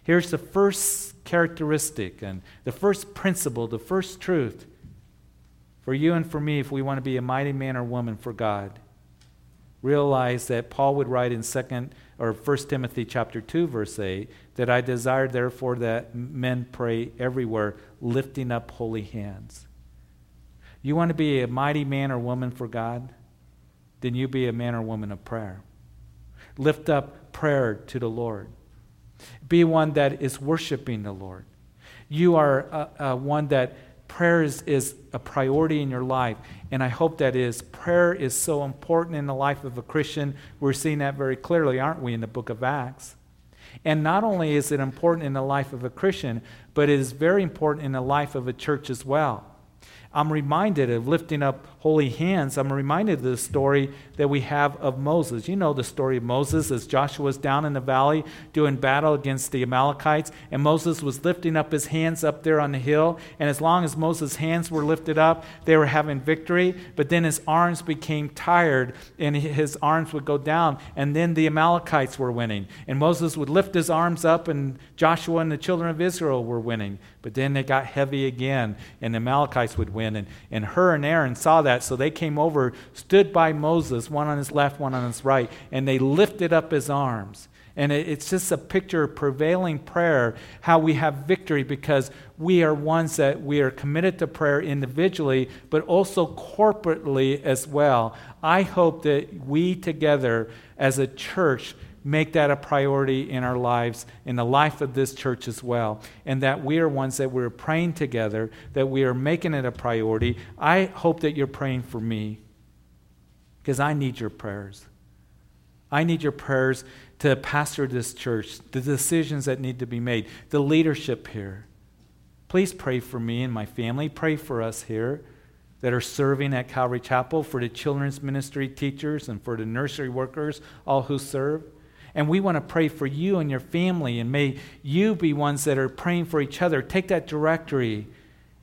Here's the first characteristic and the first principle, the first truth for you and for me if we want to be a mighty man or woman for God realize that Paul would write in second or 1 Timothy chapter 2 verse 8 that I desire therefore that men pray everywhere lifting up holy hands. You want to be a mighty man or woman for God? Then you be a man or woman of prayer. Lift up prayer to the Lord. Be one that is worshiping the Lord. You are one that prayer is, is a priority in your life. And I hope that is. Prayer is so important in the life of a Christian. We're seeing that very clearly, aren't we, in the book of Acts? And not only is it important in the life of a Christian, but it is very important in the life of a church as well. I'm reminded of lifting up holy hands. I'm reminded of the story that we have of Moses. You know the story of Moses as Joshua was down in the valley doing battle against the Amalekites, and Moses was lifting up his hands up there on the hill. And as long as Moses' hands were lifted up, they were having victory. But then his arms became tired, and his arms would go down, and then the Amalekites were winning. And Moses would lift his arms up, and Joshua and the children of Israel were winning. But then they got heavy again, and the Amalekites would win. And, and Hur and Aaron saw that, so they came over, stood by Moses, one on his left, one on his right, and they lifted up his arms. And it, it's just a picture of prevailing prayer, how we have victory because we are ones that we are committed to prayer individually, but also corporately as well. I hope that we together as a church make that a priority in our lives, in the life of this church as well. And that we are ones that we're praying together, that we are making it a priority. I hope that you're praying for me because I need your prayers. I need your prayers to pastor this church, the decisions that need to be made, the leadership here. Please pray for me and my family. Pray for us here that are serving at Calvary Chapel, for the children's ministry teachers, and for the nursery workers, all who serve. And we want to pray for you and your family, and may you be ones that are praying for each other. Take that directory,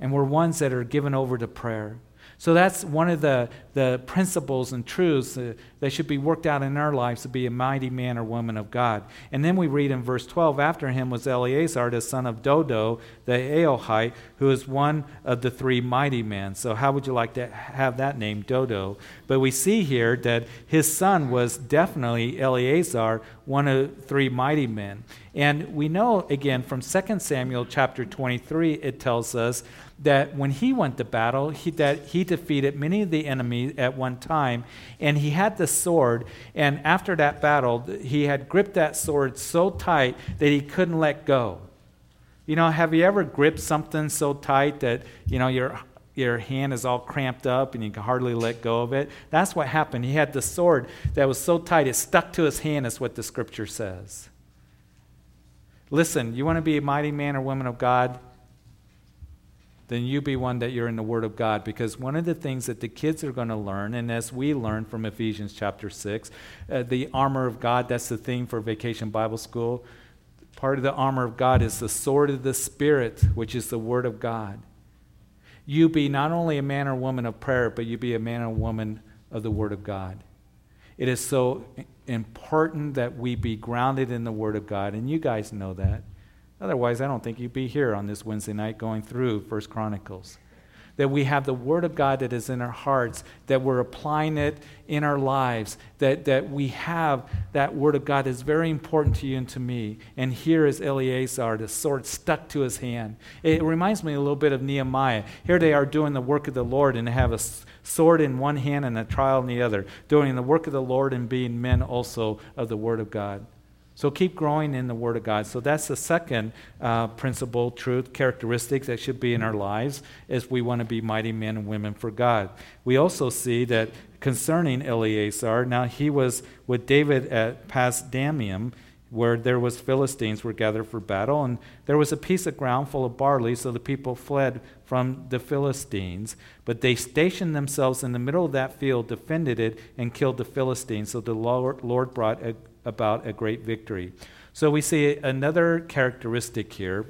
and we're ones that are given over to prayer. So that's one of the, the principles and truths that, should be worked out in our lives to be a mighty man or woman of God. And then we read in verse 12 after him was Eleazar, the son of Dodo, the Ahohite, who is one of the three mighty men. So, how would you like to have that name, Dodo? But we see here that his son was definitely Eleazar, one of three mighty men. And we know again from 2 Samuel chapter 23, it tells us that when he went to battle, he, that he defeated many of the enemy at one time, and he had the sword. And after that battle, he had gripped that sword so tight that he couldn't let go. You know, have you ever gripped something so tight that you know your your hand is all cramped up and you can hardly let go of it? That's what happened. He had the sword that was so tight it stuck to his hand. Is what the scripture says. Listen, you want to be a mighty man or woman of God? Then you be one that you're in the Word of God. Because one of the things that the kids are going to learn, and as we learn from Ephesians chapter 6, uh, the armor of God, that's the theme for Vacation Bible School. Part of the armor of God is the sword of the Spirit, which is the Word of God. You be not only a man or woman of prayer, but you be a man or woman of the Word of God. It is so important that we be grounded in the Word of God, and you guys know that. Otherwise, I don't think you'd be here on this Wednesday night going through First Chronicles. that we have the Word of God that is in our hearts, that we're applying it in our lives, that, that we have that Word of God is very important to you and to me. And here is Eleazar, the sword stuck to his hand. It reminds me a little bit of Nehemiah. Here they are doing the work of the Lord and have a sword in one hand and a trial in the other, doing the work of the Lord and being men also of the Word of God. So keep growing in the Word of God. So that's the second uh, principle, truth, characteristic that should be in our lives as we want to be mighty men and women for God. We also see that concerning Eleazar, now he was with David at Pas Dammim, where there was Philistines were gathered for battle, and there was a piece of ground full of barley, so the people fled from the Philistines. But they stationed themselves in the middle of that field, defended it, and killed the Philistines. So the Lord brought a about a great victory. So we see another characteristic here,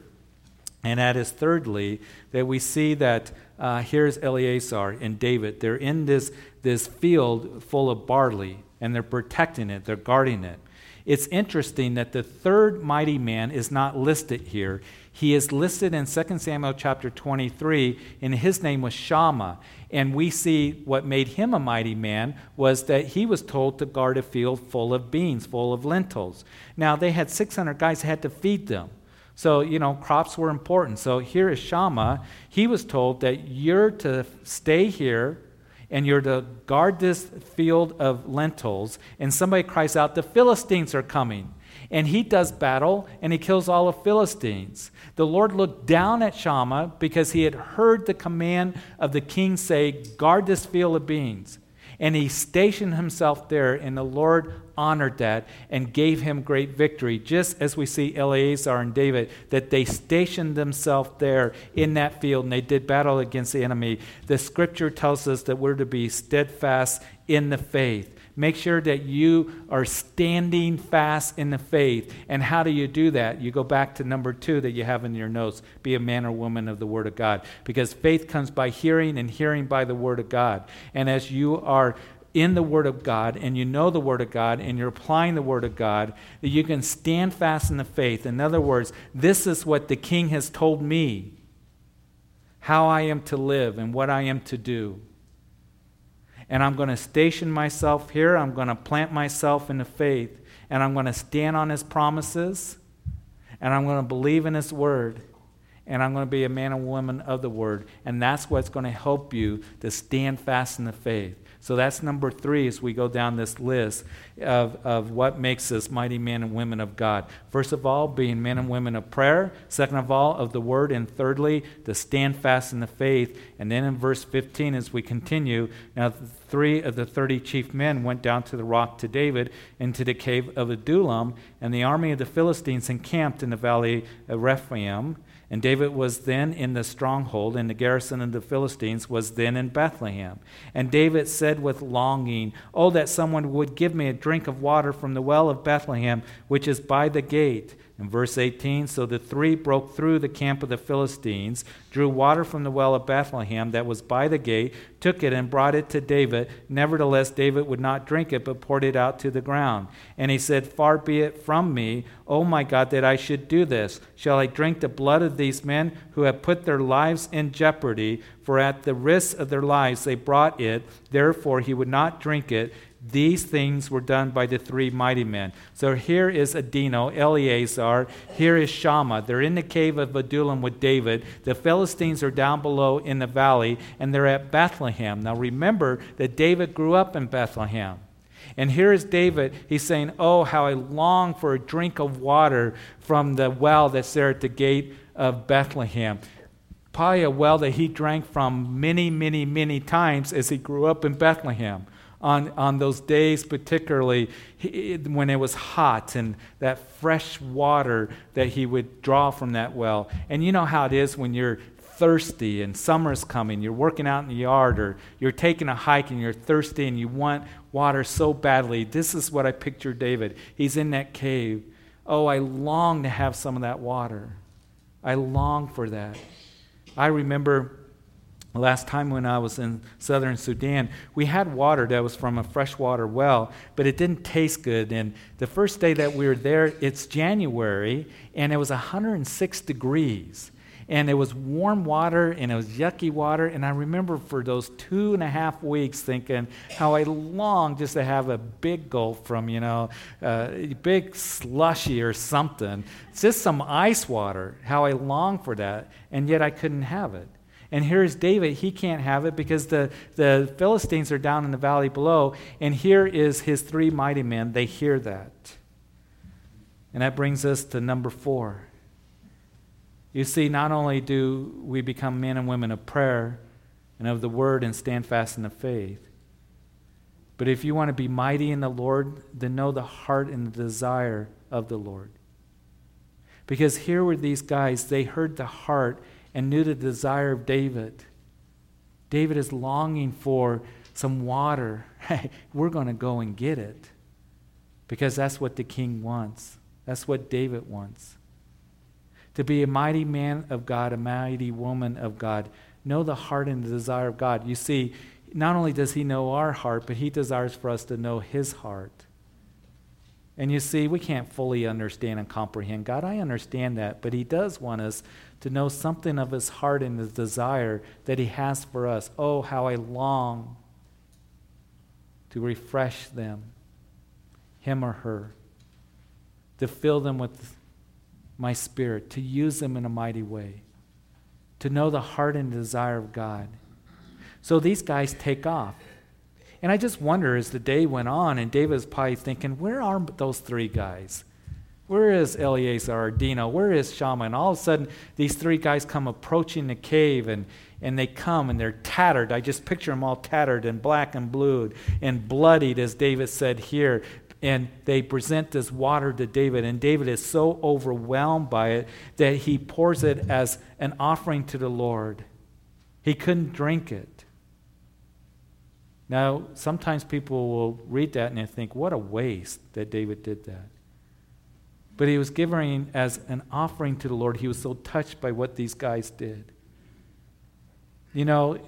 and that is thirdly, that we see that uh, here's Eleazar and David. They're in this, this field full of barley, and they're protecting it, they're guarding it. It's interesting that the third mighty man is not listed here. He is listed in 2 Samuel chapter 23, and his name was Shammah. And we see what made him a mighty man was that he was told to guard a field full of beans, full of lentils. Now, they had 600 guys, had to feed them. So, you know, crops were important. So here is Shammah. He was told that you're to stay here and you're to guard this field of lentils. And somebody cries out, The Philistines are coming and he does battle and he kills all the Philistines. The Lord looked down at Shammah because he had heard the command of the king say, Guard this field of beans. And he stationed himself there, and the Lord honored that and gave him great victory, just as we see Eleazar and David, that they stationed themselves there in that field and they did battle against the enemy. The scripture tells us that we're to be steadfast in the faith. Make sure that you are standing fast in the faith. And how do you do that? You go back to number two that you have in your notes be a man or woman of the Word of God. Because faith comes by hearing, and hearing by the Word of God. And as you are in the Word of God and you know the Word of God and you're applying the Word of God, that you can stand fast in the faith. In other words, this is what the King has told me how I am to live and what I am to do and I'm going to station myself here. I'm going to plant myself in the faith, and I'm going to stand on His promises, and I'm going to believe in His word, and I'm going to be a man and woman of the word. And that's what's going to help you to stand fast in the faith. So that's number three as we go down this list of, of what makes us mighty men and women of God. First of all, being men and women of prayer. Second of all, of the word. And thirdly, to stand fast in the faith. And then in verse 15, as we continue, now three of the 30 chief men went down to the rock to David into the cave of Adullam, and the army of the Philistines encamped in the valley of Rephaim. And David was then in the stronghold, and the garrison of the Philistines was then in Bethlehem. And David said with longing, Oh, that someone would give me a drink of water from the well of Bethlehem, which is by the gate. In verse 18, so the three broke through the camp of the Philistines, drew water from the well of Bethlehem that was by the gate, took it and brought it to David. Nevertheless, David would not drink it, but poured it out to the ground. And he said, Far be it from me, O my God, that I should do this. Shall I drink the blood of these men who have put their lives in jeopardy? For at the risk of their lives they brought it. Therefore, he would not drink it. These things were done by the three mighty men. So here is Adino, Eleazar. Here is Shammah. They're in the cave of Adullam with David. The Philistines are down below in the valley, and they're at Bethlehem. Now remember that David grew up in Bethlehem. And here is David. He's saying, Oh, how I long for a drink of water from the well that's there at the gate of Bethlehem. Probably a well that he drank from many, many, many times as he grew up in Bethlehem on, on those days, particularly when it was hot and that fresh water that he would draw from that well. And you know how it is when you're thirsty and summer's coming, you're working out in the yard or you're taking a hike and you're thirsty and you want water so badly. This is what I picture David. He's in that cave. Oh, I long to have some of that water. I long for that. I remember Last time when I was in southern Sudan, we had water that was from a freshwater well, but it didn't taste good. And the first day that we were there, it's January, and it was 106 degrees. and it was warm water and it was yucky water. And I remember for those two and a half weeks thinking how I longed just to have a big gulp from, you know, uh, big slushy or something. It's just some ice water, how I longed for that. And yet I couldn't have it. And here's David. He can't have it because the, the Philistines are down in the valley below. And here is his three mighty men. They hear that. And that brings us to number four. You see, not only do we become men and women of prayer and of the word and stand fast in the faith, but if you want to be mighty in the Lord, then know the heart and the desire of the Lord. Because here were these guys, they heard the heart and knew the desire of David. David is longing for some water. We're going to go and get it because that's what the king wants. That's what David wants to be a mighty man of God, a mighty woman of God. Know the heart and the desire of God. You see, not only does He know our heart, but He desires for us to know His heart. And you see, we can't fully understand and comprehend God. I understand that, but He does want us to know something of His heart and the desire that He has for us. Oh, how I long to refresh them, him or her, to fill them with my spirit, to use them in a mighty way, to know the heart and desire of God. So these guys take off. And I just wonder as the day went on, and David was probably thinking, where are those three guys? Where is Eleazar or Dino? Where is Shammah? And all of a sudden, these three guys come approaching the cave, and, and they come and they're tattered. I just picture them all tattered and black and blued and bloodied, as David said here and they present this water to David, and David is so overwhelmed by it that he pours it as an offering to the Lord. He couldn't drink it. Now, sometimes people will read that and they think, what a waste that David did that. But he was giving as an offering to the Lord. He was so touched by what these guys did. You know,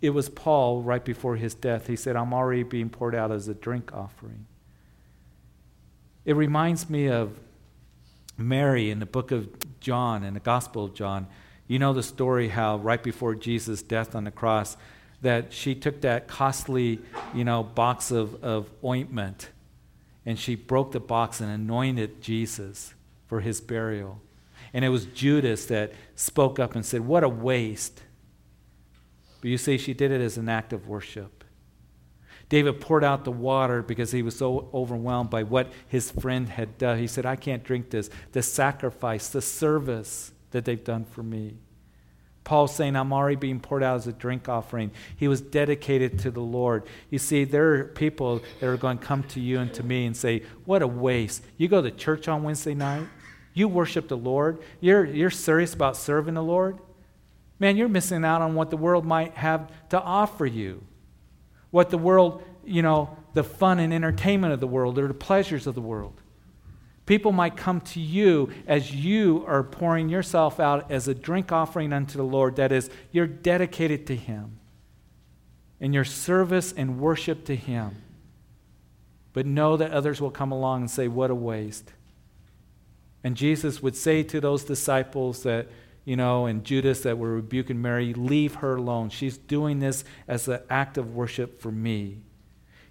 it was Paul right before his death. He said, I'm already being poured out as a drink offering. It reminds me of Mary in the book of John, in the Gospel of John. You know the story how right before Jesus' death on the cross, that she took that costly, you know, box of, of ointment and she broke the box and anointed Jesus for his burial. And it was Judas that spoke up and said, What a waste. But you see, she did it as an act of worship. David poured out the water because he was so overwhelmed by what his friend had done. He said, I can't drink this. The sacrifice, the service that they've done for me. Paul's saying, I'm already being poured out as a drink offering. He was dedicated to the Lord. You see, there are people that are going to come to you and to me and say, What a waste. You go to church on Wednesday night, you worship the Lord, you're, you're serious about serving the Lord. Man, you're missing out on what the world might have to offer you what the world, you know, the fun and entertainment of the world or the pleasures of the world. People might come to you as you are pouring yourself out as a drink offering unto the Lord. That is, you're dedicated to Him in your service and worship to Him. But know that others will come along and say, What a waste. And Jesus would say to those disciples that, you know, and Judas that were rebuking Mary, leave her alone. She's doing this as an act of worship for me.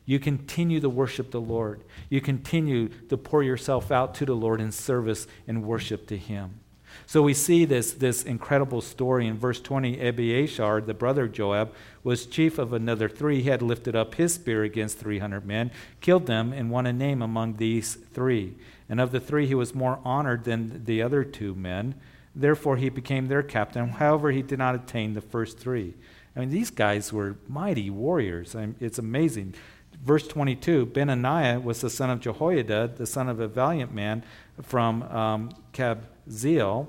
You continue to worship the Lord. You continue to pour yourself out to the Lord in service and worship to Him. So we see this, this incredible story in verse 20. Abiathar, the brother of Joab, was chief of another three. He had lifted up his spear against 300 men, killed them, and won a name among these three. And of the three, he was more honored than the other two men. Therefore, he became their captain. However, he did not attain the first three. I mean, these guys were mighty warriors. I mean, it's amazing. Verse 22 Benaniah was the son of Jehoiada, the son of a valiant man from um, Kabzeel,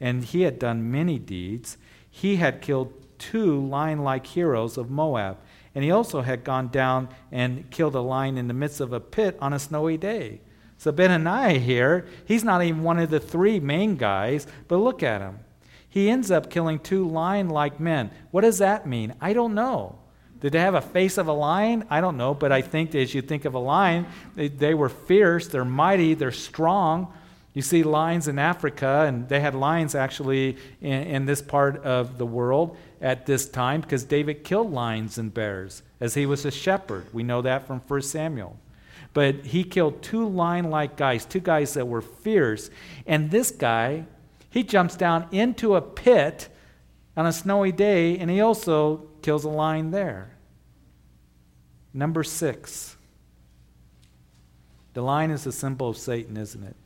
and he had done many deeds. He had killed two lion like heroes of Moab, and he also had gone down and killed a lion in the midst of a pit on a snowy day. So Benaniah here, he's not even one of the three main guys, but look at him. He ends up killing two lion like men. What does that mean? I don't know. Did they have a face of a lion? I don't know, but I think as you think of a lion, they, they were fierce, they're mighty, they're strong. You see lions in Africa, and they had lions actually in, in, this part of the world at this time because David killed lions and bears as he was a shepherd. We know that from 1 Samuel. But he killed two lion like guys, two guys that were fierce. And this guy, he jumps down into a pit on a snowy day, and he also kills a lion there. Number six. The lion is a symbol of Satan, isn't it?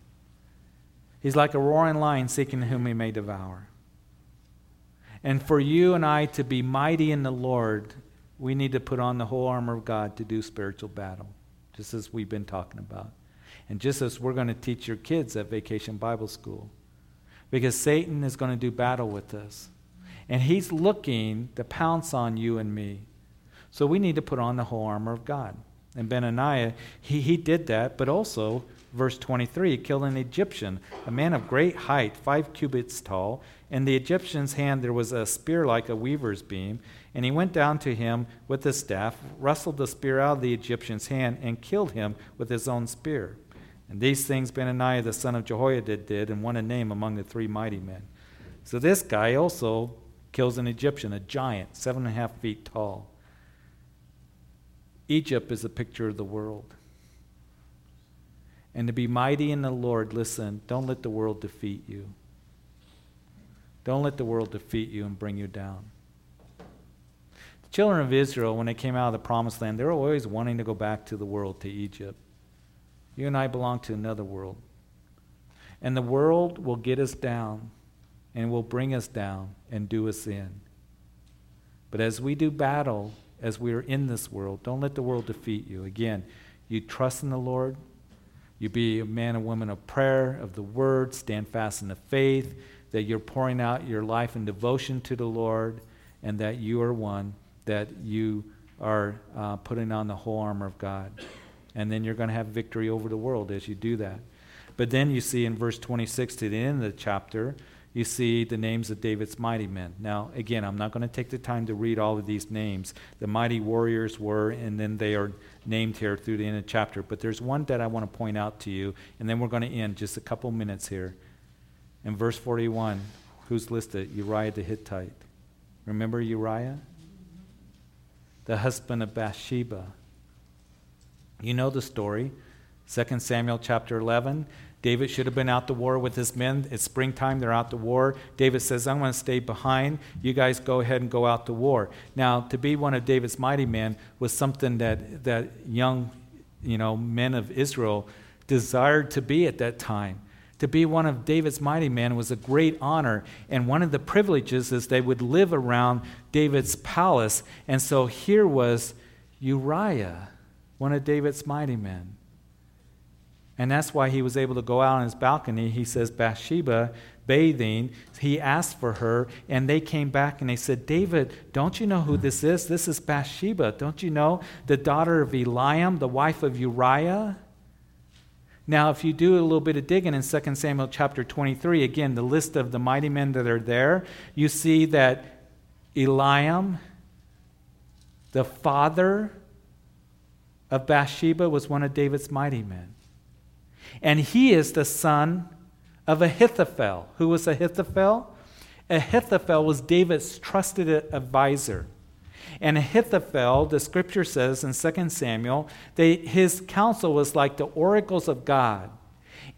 He's like a roaring lion seeking whom he may devour. And for you and I to be mighty in the Lord, we need to put on the whole armor of God to do spiritual battle, just as we've been talking about. And just as we're going to teach your kids at Vacation Bible School. Because Satan is going to do battle with us. And he's looking to pounce on you and me. So we need to put on the whole armor of God. And Benaniah, he, he did that, but also verse 23 killed an Egyptian, a man of great height, five cubits tall. In the Egyptian's hand there was a spear like a weaver's beam. And he went down to him with his staff, wrestled the spear out of the Egyptian's hand, and killed him with his own spear. And these things Benaniah the son of Jehoiada did, and won a name among the three mighty men. So this guy also kills an Egyptian, a giant, seven and a half feet tall. Egypt is a picture of the world and to be mighty in the Lord, listen, don't let the world defeat you. Don't let the world defeat you and bring you down. The children of Israel, when they came out of the promised land, they were always wanting to go back to the world, to Egypt. You and I belong to another world. And the world will get us down and will bring us down and do us in. But as we do battle, as we are in this world, don't let the world defeat you. Again, you trust in the Lord, you be a man and woman of prayer, of the word, stand fast in the faith, that you're pouring out your life in devotion to the Lord, and that you are one that you are uh, putting on the whole armor of God. And then you're going to have victory over the world as you do that. But then you see in verse 26 to the end of the chapter, you see the names of David's mighty men. Now, again, I'm not going to take the time to read all of these names. The mighty warriors were, and then they are named here through the end of the chapter. But there's one that I want to point out to you, and then we're going to end just a couple minutes here. In verse 41, who's listed? Uriah the Hittite. Remember Uriah? The husband of Bathsheba. You know the story. 2 Samuel chapter 11. David should have been out to war with his men. It's springtime, they're out to war. David says, I'm going to stay behind. You guys go ahead and go out to war. Now, to be one of David's mighty men was something that, that young you know, men of Israel desired to be at that time. To be one of David's mighty men was a great honor. And one of the privileges is they would live around David's palace. And so here was Uriah, one of David's mighty men. And that's why he was able to go out on his balcony. He says, Bathsheba bathing. He asked for her, and they came back and they said, David, don't you know who this is? This is Bathsheba. Don't you know the daughter of Eliam, the wife of Uriah? Now, if you do a little bit of digging in 2 Samuel chapter 23, again, the list of the mighty men that are there, you see that Eliam, the father of Bathsheba, was one of David's mighty men. And he is the son of Ahithophel. Who was Ahithophel? Ahithophel was David's trusted advisor. And Ahithophel, the scripture says in 2 Samuel, they, his counsel was like the oracles of God.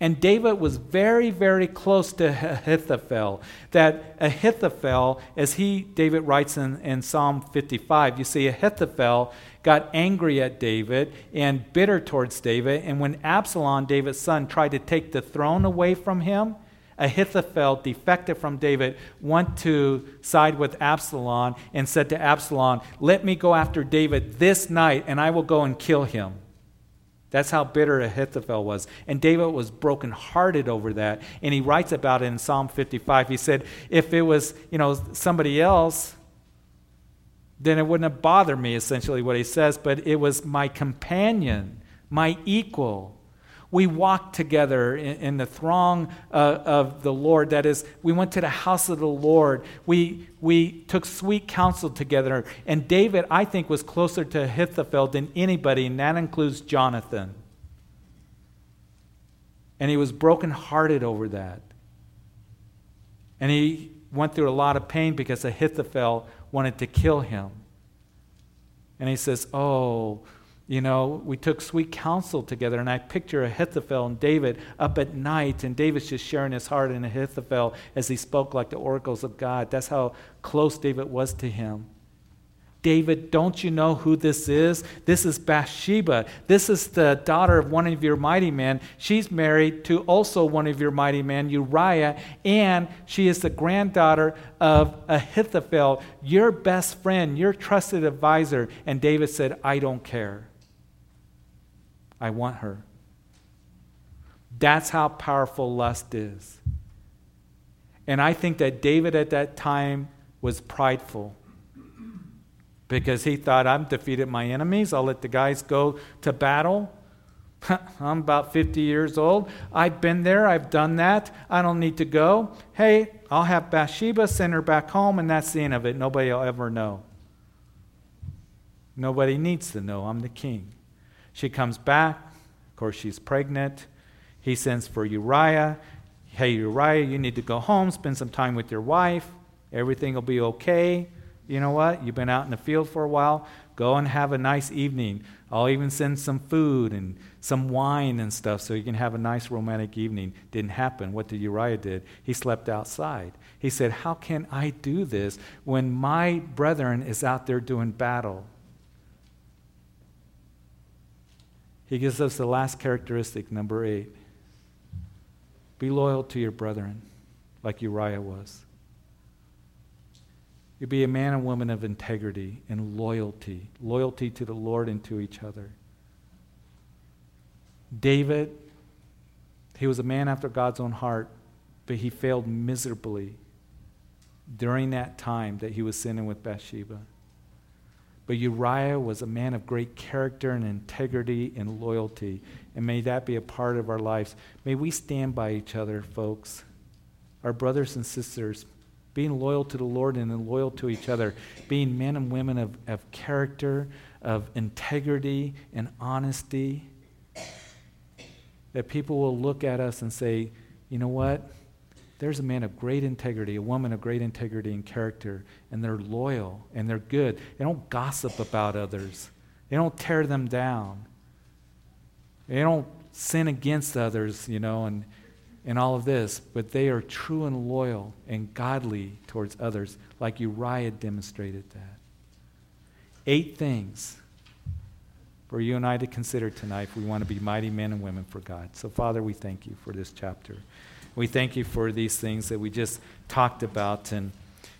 And David was very, very close to Ahithophel. That Ahithophel, as he, David writes in, in Psalm 55, you see, Ahithophel got angry at David and bitter towards David. And when Absalom, David's son, tried to take the throne away from him, Ahithophel, defected from David, went to side with Absalom and said to Absalom, Let me go after David this night, and I will go and kill him. That's how bitter Ahithophel was. And David was brokenhearted over that. And he writes about it in Psalm 55. He said, If it was, you know, somebody else, then it wouldn't have bothered me, essentially, what he says. But it was my companion, my equal. We walked together in, in the throng uh, of the Lord. That is, we went to the house of the Lord. We, we took sweet counsel together. And David, I think, was closer to Ahithophel than anybody, and that includes Jonathan. And he was brokenhearted over that. And he went through a lot of pain because Ahithophel wanted to kill him. And he says, Oh, you know, we took sweet counsel together, and I picture Ahithophel and David up at night, and David's just sharing his heart in Ahithophel as he spoke like the oracles of God. That's how close David was to him. David, don't you know who this is? This is Bathsheba. This is the daughter of one of your mighty men. She's married to also one of your mighty men, Uriah, and she is the granddaughter of Ahithophel, your best friend, your trusted advisor. And David said, I don't care. I want her. That's how powerful lust is. And I think that David at that time was prideful because he thought, I've defeated my enemies. I'll let the guys go to battle. I'm about 50 years old. I've been there. I've done that. I don't need to go. Hey, I'll have Bathsheba send her back home, and that's the end of it. Nobody will ever know. Nobody needs to know. I'm the king. She comes back. Of course, she's pregnant. He sends for Uriah. Hey, Uriah, you need to go home, spend some time with your wife. Everything will be okay you know what? You've been out in the field for a while. Go and have a nice evening. I'll even send some food and some wine and stuff so you can have a nice romantic evening. Didn't happen. What did Uriah did? He slept outside. He said, How can I do this when my brethren is out there doing battle? He gives us the last characteristic, number eight. Be loyal to your brethren, like Uriah was. You be a man and woman of integrity and loyalty, loyalty to the Lord and to each other. David, he was a man after God's own heart, but he failed miserably during that time that he was sinning with Bathsheba. But Uriah was a man of great character and integrity and loyalty. And may that be a part of our lives. May we stand by each other, folks. Our brothers and sisters, being loyal to the Lord and then loyal to each other, being men and women of, of character, of integrity and honesty. That people will look at us and say, you know what? There's a man of great integrity, a woman of great integrity and character, and they're loyal and they're good. They don't gossip about others, they don't tear them down, they don't sin against others, you know, and in all of this, but they are true and loyal and godly towards others, like Uriah demonstrated that. Eight things for you and I to consider tonight if we want to be mighty men and women for God. So, Father, we thank you for this chapter. We thank you for these things that we just talked about. And,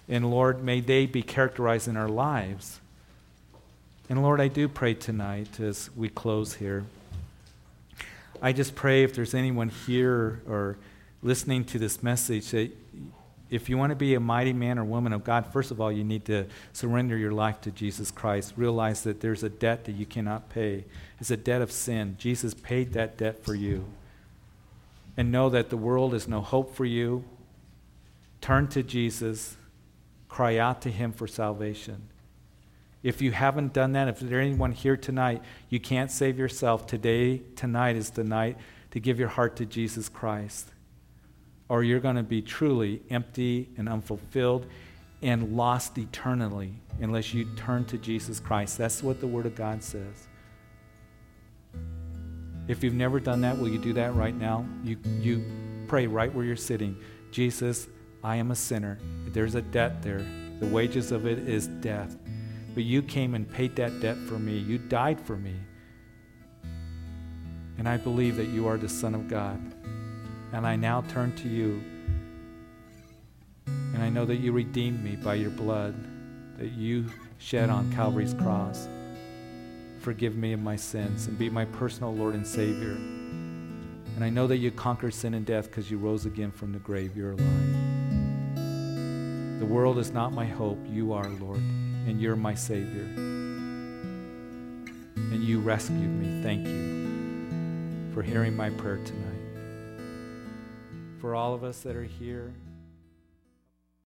and Lord, may they be characterized in our lives. And Lord, I do pray tonight as we close here I just pray if there's anyone here or listening to this message that if you want to be a mighty man or woman of God, first of all, you need to surrender your life to Jesus Christ. Realize that there's a debt that you cannot pay. It's a debt of sin. Jesus paid that debt for you. And know that the world is no hope for you. Turn to Jesus. Cry out to him for salvation. If you haven't done that, if there's anyone here tonight, you can't save yourself. Today, tonight is the night to give your heart to Jesus Christ. Or you're going to be truly empty and unfulfilled and lost eternally unless you turn to Jesus Christ. That's what the Word of God says. If you've never done that, will you do that right now? You, you pray right where you're sitting. Jesus, I am a sinner. There's a debt there. The wages of it is death. But you came and paid that debt for me. You died for me. And I believe that you are the Son of God. And I now turn to you. And I know that you redeemed me by your blood that you shed on Calvary's cross. Forgive me of my sins and be my personal Lord and Savior. And I know that you conquered sin and death because you rose again from the grave. You're alive. The world is not my hope. You are, Lord and you're my Savior. And you rescued me. Thank you for hearing my prayer tonight. For all of us that are here,